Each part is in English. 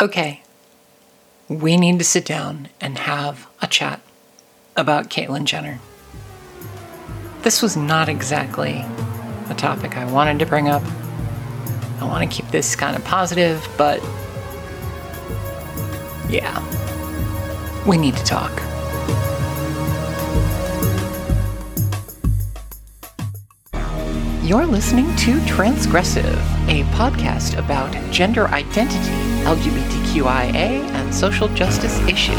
Okay, we need to sit down and have a chat about Caitlyn Jenner. This was not exactly a topic I wanted to bring up. I want to keep this kind of positive, but yeah, we need to talk. You're listening to Transgressive, a podcast about gender identity, LGBTQIA, and social justice issues.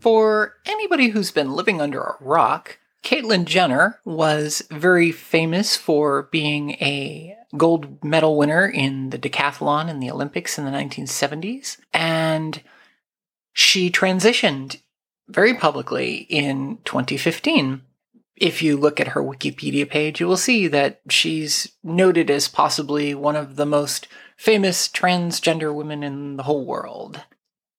For anybody who's been living under a rock, Caitlyn Jenner was very famous for being a gold medal winner in the decathlon in the Olympics in the 1970s. And she transitioned very publicly in 2015. If you look at her Wikipedia page, you will see that she's noted as possibly one of the most famous transgender women in the whole world.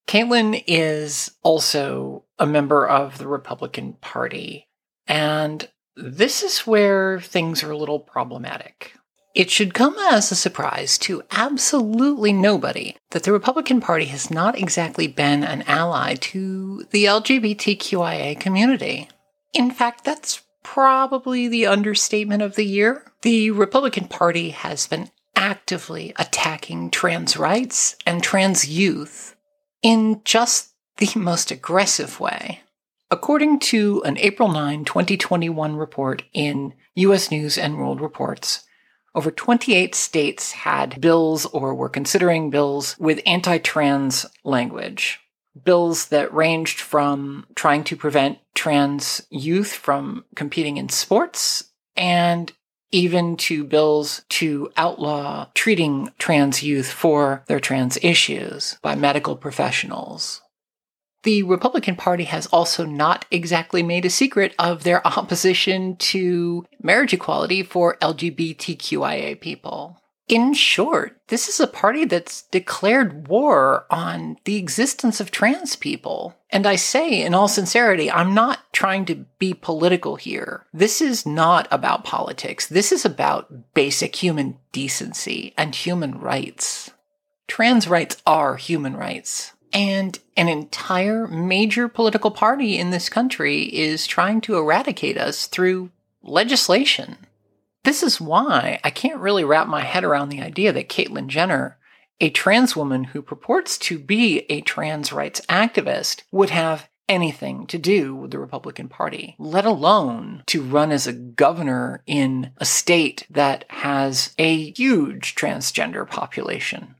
Caitlyn is also a member of the Republican Party. And this is where things are a little problematic. It should come as a surprise to absolutely nobody that the Republican Party has not exactly been an ally to the LGBTQIA community. In fact, that's probably the understatement of the year. The Republican Party has been actively attacking trans rights and trans youth in just the most aggressive way. According to an April 9, 2021 report in US News and World Reports, over 28 states had bills or were considering bills with anti trans language. Bills that ranged from trying to prevent trans youth from competing in sports and even to bills to outlaw treating trans youth for their trans issues by medical professionals. The Republican Party has also not exactly made a secret of their opposition to marriage equality for LGBTQIA people. In short, this is a party that's declared war on the existence of trans people. And I say, in all sincerity, I'm not trying to be political here. This is not about politics. This is about basic human decency and human rights. Trans rights are human rights. And an entire major political party in this country is trying to eradicate us through legislation. This is why I can't really wrap my head around the idea that Caitlyn Jenner, a trans woman who purports to be a trans rights activist, would have anything to do with the Republican Party, let alone to run as a governor in a state that has a huge transgender population.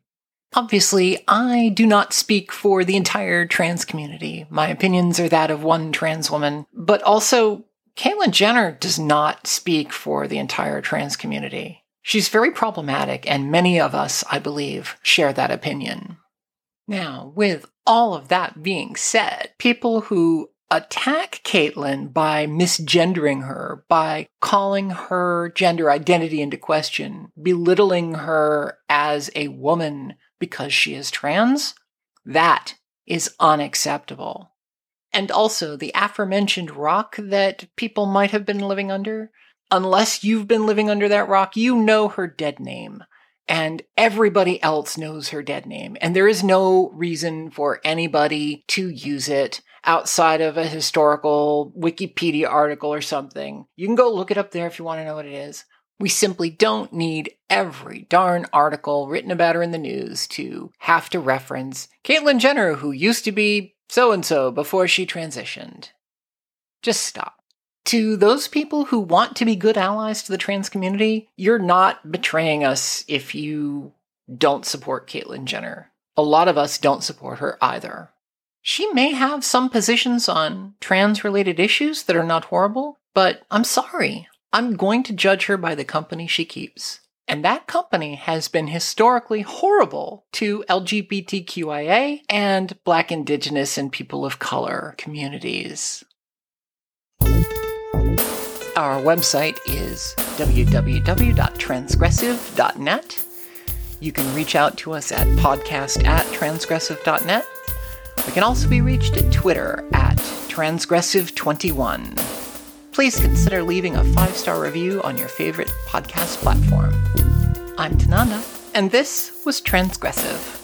Obviously, I do not speak for the entire trans community. My opinions are that of one trans woman, but also Caitlyn Jenner does not speak for the entire trans community. She's very problematic, and many of us, I believe, share that opinion. Now, with all of that being said, people who attack Caitlyn by misgendering her, by calling her gender identity into question, belittling her as a woman because she is trans, that is unacceptable. And also, the aforementioned rock that people might have been living under, unless you've been living under that rock, you know her dead name. And everybody else knows her dead name. And there is no reason for anybody to use it outside of a historical Wikipedia article or something. You can go look it up there if you want to know what it is. We simply don't need every darn article written about her in the news to have to reference Caitlyn Jenner, who used to be so and so before she transitioned. Just stop. To those people who want to be good allies to the trans community, you're not betraying us if you don't support Caitlyn Jenner. A lot of us don't support her either. She may have some positions on trans related issues that are not horrible, but I'm sorry. I'm going to judge her by the company she keeps. And that company has been historically horrible to LGBTQIA and Black, Indigenous, and people of color communities. Our website is www.transgressive.net. You can reach out to us at podcast at transgressive.net. We can also be reached at Twitter at transgressive21. please consider leaving a five star review on your favorite podcast platform. I'm Tanana, and this was Transgressive.